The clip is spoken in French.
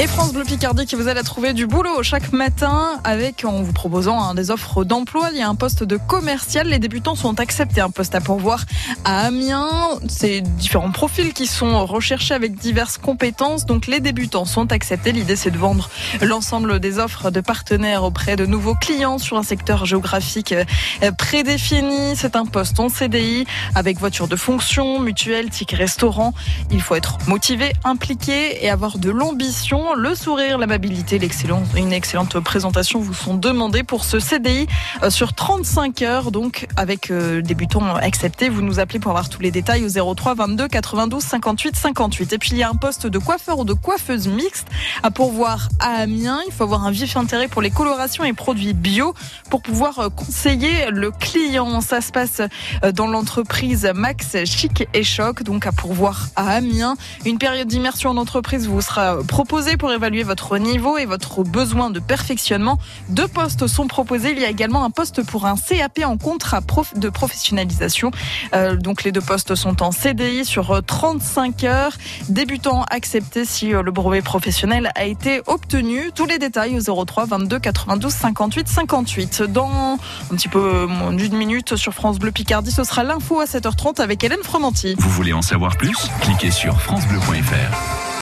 Et France Bleu Picardie qui vous aide à trouver du boulot chaque matin avec, en vous proposant hein, des offres d'emploi. Il y a un poste de commercial. Les débutants sont acceptés. Un poste à pourvoir à Amiens. C'est différents profils qui sont recherchés avec diverses compétences. Donc les débutants sont acceptés. L'idée c'est de vendre l'ensemble des offres de partenaires auprès de nouveaux clients sur un secteur géographique euh, prédéfini. C'est un poste en CDI avec voiture de fonction, mutuelle, ticket restaurant. Il faut être motivé, impliqué et avoir de l'ambition le sourire, l'amabilité, l'excellence, une excellente présentation vous sont demandés pour ce CDI euh, sur 35 heures. Donc, avec euh, débutants acceptés, vous nous appelez pour avoir tous les détails au 03 22 92 58 58. Et puis, il y a un poste de coiffeur ou de coiffeuse mixte à pourvoir à Amiens. Il faut avoir un vif intérêt pour les colorations et produits bio pour pouvoir euh, conseiller le client. Ça se passe dans l'entreprise Max Chic et Choc, donc à pourvoir à Amiens. Une période d'immersion en entreprise vous sera proposée pour évaluer votre niveau et votre besoin de perfectionnement. Deux postes sont proposés. Il y a également un poste pour un CAP en contrat de professionnalisation. Euh, donc les deux postes sont en CDI sur 35 heures. Débutant accepté si euh, le brevet professionnel a été obtenu. Tous les détails au 03 22 92 58 58. Dans un petit peu d'une minute sur France Bleu Picardie, ce sera l'info à 7h30 avec Hélène Fromanti. Vous voulez en savoir plus? Cliquez sur francebleu.fr.